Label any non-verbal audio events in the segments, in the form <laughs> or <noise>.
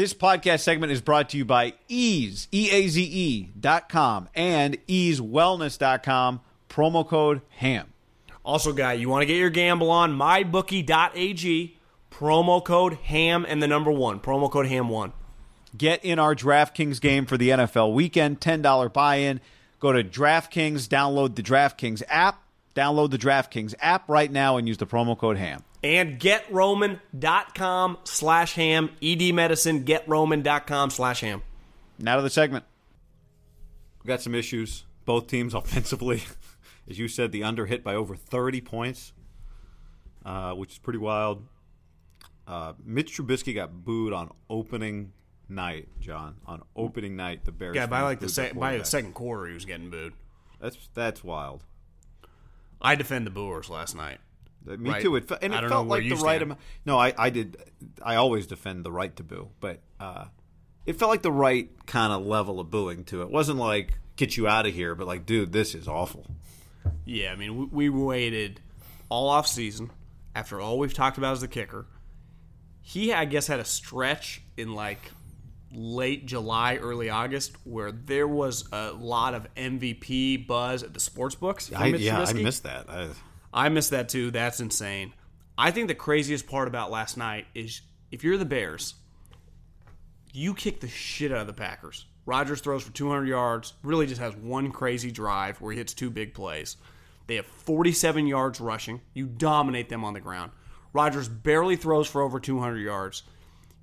This podcast segment is brought to you by Eaze, E-A-Z-E dot com and eazewellness.com, promo code HAM. Also, guy, you want to get your gamble on mybookie.ag, promo code HAM and the number one, promo code HAM1. Get in our DraftKings game for the NFL weekend, $10 buy-in. Go to DraftKings, download the DraftKings app, download the DraftKings app right now and use the promo code HAM. And getroman.com slash ham, ED medicine, getroman.com slash ham. Now to the segment. We got some issues. Both teams <laughs> offensively. As you said, the under hit by over 30 points, uh, which is pretty wild. Uh, Mitch Trubisky got booed on opening night, John. On opening night, the Bears. Yeah, by like the, se- by the second quarter, he was getting booed. That's that's wild. I defend the booers last night. Uh, Me Right. too. It fe- and it felt like the right stand. amount. No, I, I did. I always defend the right to boo, but uh, it felt like the right kind of level of booing to it. It wasn't like get you out of here, but like, dude, this is awful. Yeah, I mean, we, we waited all off season after all we've talked about is the kicker. He, I guess, had a stretch in like late July, early August where there was a lot of MVP buzz at the sports books. I, yeah, I missed that. I, I missed that too. That's insane. I think the craziest part about last night is if you're the Bears, you kick the shit out of the Packers. Rodgers throws for 200 yards, really just has one crazy drive where he hits two big plays. They have 47 yards rushing. You dominate them on the ground. Rodgers barely throws for over 200 yards.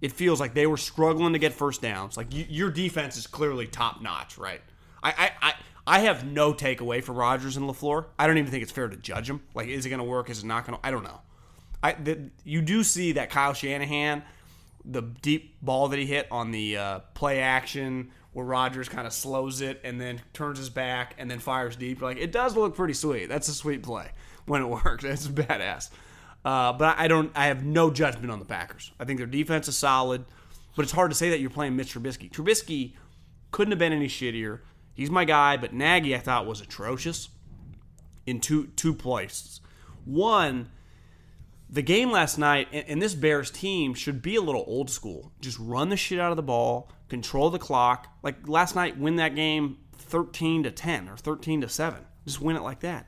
It feels like they were struggling to get first downs. Like you, your defense is clearly top notch, right? I, I, I, I have no takeaway from Rodgers and Lafleur. I don't even think it's fair to judge him. Like, is it going to work? Is it not going to? I don't know. I the, you do see that Kyle Shanahan, the deep ball that he hit on the uh, play action where Rodgers kind of slows it and then turns his back and then fires deep. Like it does look pretty sweet. That's a sweet play <laughs> when it works. It's badass. Uh, but I don't. I have no judgment on the Packers. I think their defense is solid, but it's hard to say that you're playing Mitch Trubisky. Trubisky couldn't have been any shittier. He's my guy, but Nagy I thought was atrocious in two two places. One, the game last night, and, and this Bears team should be a little old school. Just run the shit out of the ball, control the clock. Like last night, win that game thirteen to ten or thirteen to seven. Just win it like that.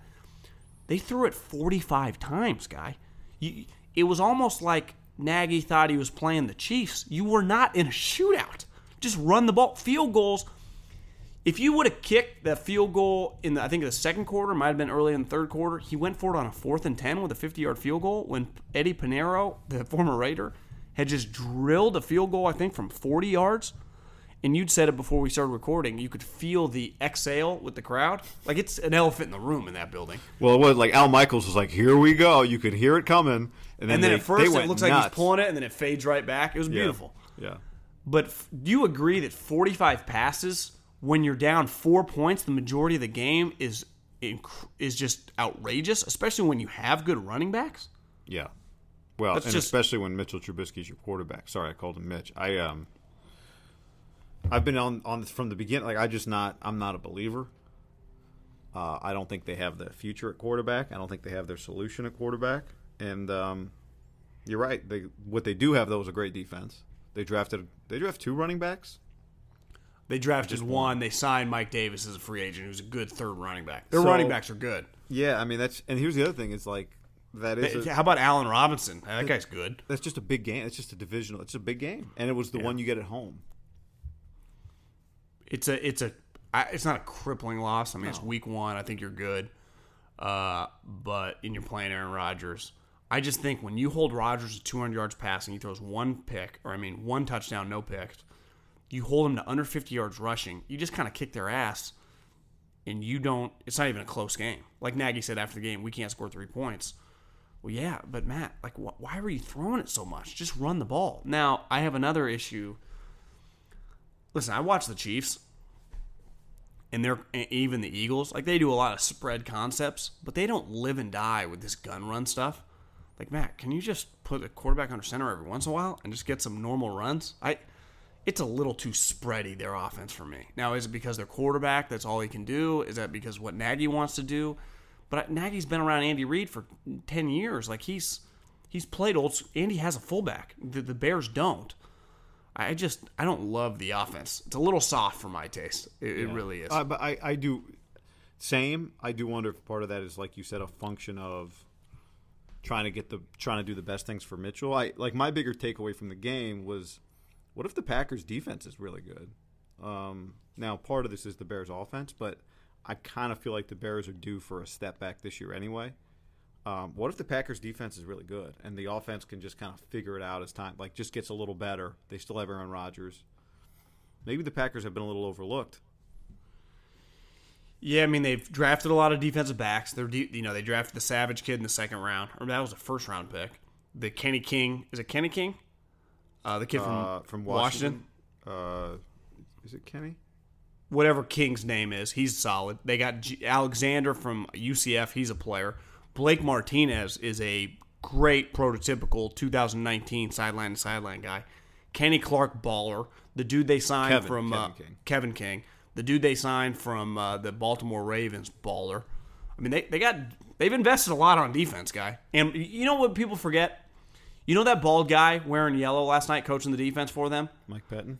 They threw it forty five times, guy. You, it was almost like Nagy thought he was playing the Chiefs. You were not in a shootout. Just run the ball. Field goals. If you would have kicked that field goal in the, I think the second quarter, might have been early in the third quarter, he went for it on a fourth and 10 with a 50 yard field goal when Eddy Piñeiro, the former Raider, had just drilled a field goal, I think, from 40 yards. And you'd said it before we started recording. You could feel the exhale with the crowd. Like it's an elephant in the room in that building. well, it was like Al Michaels was like, "Here we go." You could hear it coming, and then, And then they, at first it looks like he's pulling it, and then it fades right back. It was Yeah. beautiful. Yeah. But f- do you agree that 45 passes when you're down four points, the majority of the game is is just outrageous, especially when you have good running backs? Yeah. Well, That's and just- especially when Mitchell Trubisky's your quarterback. Sorry, I called him Mitch. I um, I've been on on from the beginning. Like I just not. I'm not a believer. Uh, I don't think they have the future at quarterback. I don't think they have their solution at quarterback. And um, you're right. They what they do have though is a great defense. They drafted. They draft two running backs. They drafted one. They signed Mike Davis as a free agent, who's a good third running back. Their So- running backs are good. Yeah, I mean that's. And here's the other thing: is like that is. a- How about Allen Robinson? That guy's good. that's just a big game. It's just a divisional. It's a big game, and it was the one you get at home. It's a it's a I, it's not a crippling loss. I mean, it's week one. I think you're good, uh, but and you're playing Aaron Rodgers. I just think when you hold Rodgers to 200 yards passing, he throws one pick, or I mean, one touchdown, no picks. You hold them to under 50 yards rushing. You just kind of kick their ass, and you don't. It's not even a close game. Like Nagy said after the game, we can't score three points. Well, yeah, but Matt, like, wh- why were you throwing it so much? Just run the ball. Now, I have another issue. Listen, I watch the Chiefs and they're and even the Eagles, like they do a lot of spread concepts, but they don't live and die with this gun run stuff. Like Matt, can you just put a quarterback under center every once in a while and just get some normal runs? I, it's a little too spready their offense for me. Now, is it because their quarterback that's all he can do? Is that because what Nagy wants to do? But Nagy's been around Andy Reid for ten years. Like he's he's played old. Andy has a fullback. The, the Bears don't. I just I don't love the offense. It's a little soft for my taste. It, it really is. Uh, but I, I do same. I do wonder if part of that is like you said, a function of trying to get the trying to do the best things for Mitchell. I like my bigger takeaway from the game was, what if the Packers defense is really good? Um, now part of this is the Bears offense, but I kind of feel like the Bears are due for a step back this year anyway. Um, what if the Packers defense is really good and the offense can just kind of figure it out as time like just gets a little better? They still have Aaron Rodgers. Maybe the Packers have been a little overlooked. yeah, I mean they've drafted a lot of defensive backs. They're de- you know they drafted the Savage kid in the second round, or that was a first round pick. The Kenny King is it Kenny King? Uh, the kid from uh, from Washington. Washington. Uh, is it Kenny? whatever King's name is, he's solid. They got G- Alexander from UCF, he's a player. Blake Martinez is a great prototypical 2019 sideline to sideline guy. Kenny Clark baller, the dude they signed Kevin, from Kevin uh, King. Kevin King, the dude they signed from uh, the Baltimore Ravens baller. I mean, they, they got they've invested a lot on defense, guy. And you know what people forget? You know that bald guy wearing yellow last night coaching the defense for them? Mike Pettine.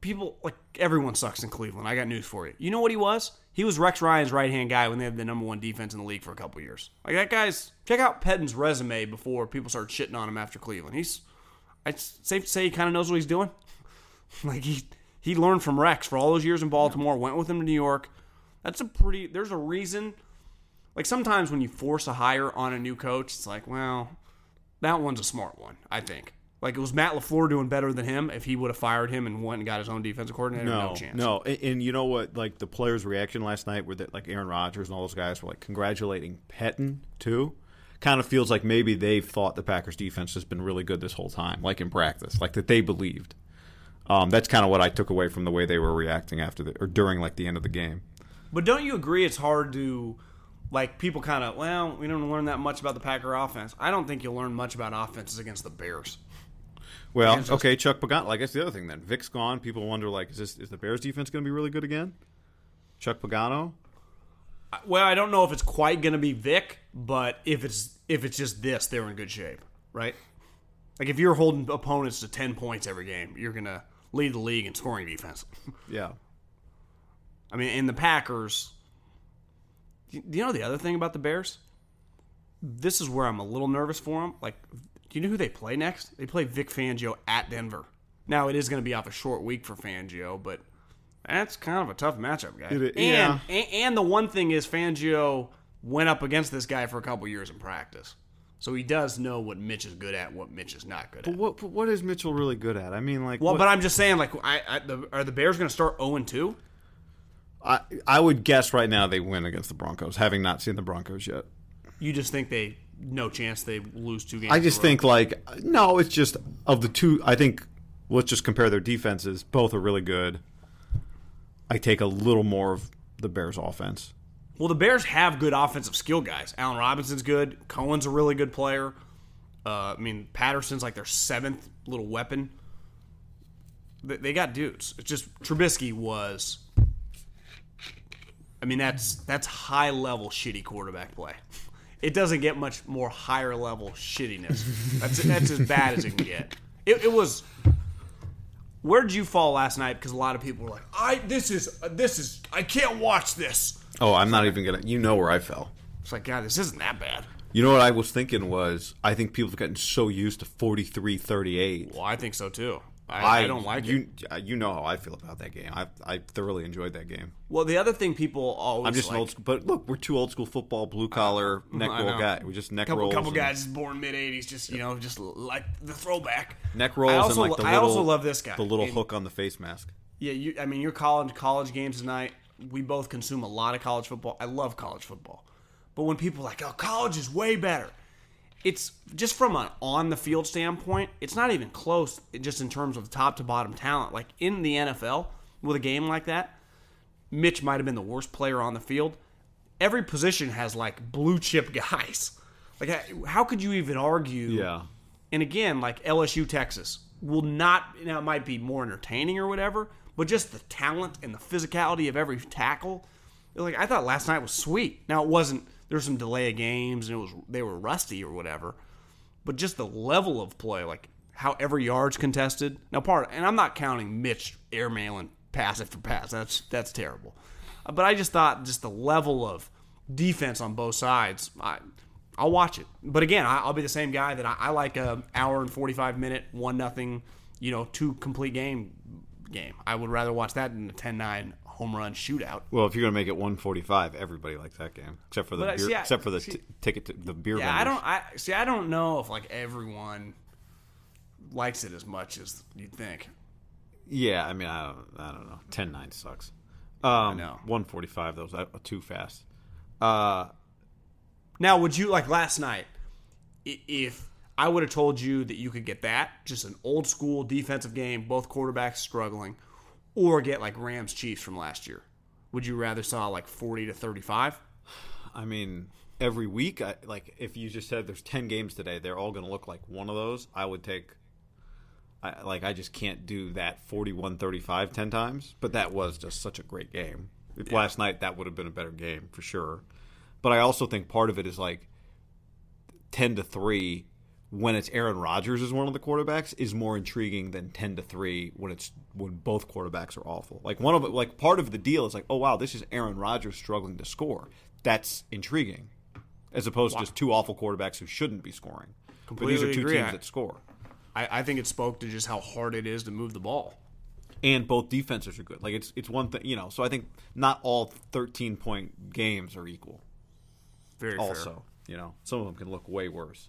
people like everyone sucks in Cleveland. I got news for you. You know what he was? He was Rex Ryan's right hand guy when they had the number one defense in the league for a couple years. Like that guy's check out Pettine's resume before people start shitting on him after Cleveland. He's it's safe to say he kind of knows what he's doing. <laughs> like he he learned from Rex for all those years in Baltimore, went with him to New York. That's a pretty. There's a reason. Like sometimes when you force a hire on a new coach, it's like, well, that one's a smart one. I think. Like it was Matt Lafleur doing better than him if he would have fired him and went and got his own defensive coordinator. No, No, chance. no, and, and you know what? Like the players' reaction last night, were that like Aaron Rodgers and all those guys were like congratulating Pettine too. Kind of feels like maybe they've thought the Packers' defense has been really good this whole time, like in practice, like that they believed. Um, that's kind of what I took away from the way they were reacting after the or during like the end of the game. But don't you agree it's hard to like people kind of well we don't learn that much about the Packer offense. I don't think you'll learn much about offenses against the Bears. Well, okay, Chuck Pagano. Like that's the other thing. Then Vic's gone. People wonder like, is this is the Bears' defense going to be really good again? Chuck Pagano. Well, I don't know if it's quite going to be Vic, but if it's if it's just this, they're in good shape, right? Like if you're holding opponents to ten points every game, you're going to lead the league in scoring defense. Yeah. <laughs> I mean, in the Packers, do you know the other thing about the Bears? This is where I'm a little nervous for them. Like, do you know who they play next? They play Vic Fangio at Denver. Now it is going to be off a short week for Fangio, but that's kind of a tough matchup, guy. It i- and, yeah. and and the one thing is Fangio went up against this guy for a couple years in practice, so he does know what Mitch is good at, what Mitch is not good at. But what but what is Mitchell really good at? I mean, like, Well, what- but I'm just saying, like, I, I the, are the Bears going to start 0 2? I I would guess right now they win against the Broncos, having not seen the Broncos yet. You just think they no chance they lose two games. I just think like no, it's just of the two. I think let's just compare their defenses. Both are really good. I take a little more of the Bears' offense. Well, the Bears have good offensive skill guys. Allen Robinson's good. Cohen's a really good player. Uh, I mean, Patterson's like their seventh little weapon. They, they got dudes. It's just Trubisky was. I mean, that's that's high level shitty quarterback play. It doesn't get much more higher level shittiness. That's that's as bad as it can get. It, it was. Where did you fall last night? Because a lot of people were like, "I this is this is I can't watch this." Oh, I'm not even gonna. You know where I fell. It's like, God, this isn't that bad. You know what I was thinking was I think people have gotten so used to 43-38. Well, I think so too. I, I, don't like you, it. Uh, you know how I feel about that game. I I thoroughly enjoyed that game. Well, the other thing people always I'm just like, an old school, but look, we're two old school football, blue collar, <laughs> neck roll guy. We're just neck couple, rolls, couple and- guys born mid '80s, just you know, just like the throwback. neck rolls, I also, and like the I little. also love this guy. The little And- hook on the face mask. Yeah, you, I mean, your college college games tonight. We both consume a lot of college football. I love college football, but when people are like, "Oh, college is way better," it's just from an on the field standpoint. It's not even close. Just in terms of top to bottom talent, like in the NFL with a game like that, Mitch might have been the worst player on the field. Every position has like blue chip <laughs> guys. Like, how- how could you even argue? Yeah. And again, like LSU, Texas will not. Now it might be more entertaining or whatever, but just the talent and the physicality of every tackle. Like I thought last night was sweet. Now it wasn't. There was some delay of games and it was they were rusty or whatever, but just the level of play, like how every yard's contested. Now part, and I'm not counting Mitch airmailing pass after pass. That's that's terrible. Uh, But I just thought just the level of defense on both sides. I, I'll watch it. But again, I, I'll be the same guy that I, I like a hour and 45 minute one nothing, you know, two complete game game. I would rather watch that than a 10-9 home run shootout. Well, if you're gonna make it 145, everybody likes that game, except for the But beer, see, I- except for the see- t- ticket to the beer. Yeah, I don't. I see. I don't know if like everyone likes it as much as you'd think. Yeah, I mean, I don't, I don't know. 10-9 sucks. Um, know. 145 those uh, too fast. Uh, Now, would you like last night? If I would have told you that you could get that, just an old school defensive game, both quarterbacks struggling, or get like Rams Chiefs from last year, would you rather saw like forty to thirty five? I mean, every week, I, like if you just said there's 10 games today, they're all gonna look like one of those. I would take. I, like I just can't do that 41-35 10 times, but that was just such a great game. If Last night that would have been a better game for sure. But I also think part of it is like 10 to 3 when it's Aaron Rodgers as one of the quarterbacks is more intriguing than 10 to 3 when it's when both quarterbacks are awful. Like one of like part of the deal is like, "Oh wow, this is Aaron Rodgers struggling to score." That's intriguing. As opposed to just two awful quarterbacks who shouldn't be scoring. but these are two agree. teams that score. I, I think it spoke to just how hard it is to move the ball. And both defenses are good. Like it's it's one thing, you know. So I think not all 13 point games are equal. Very Also, you know, some of them can look way worse.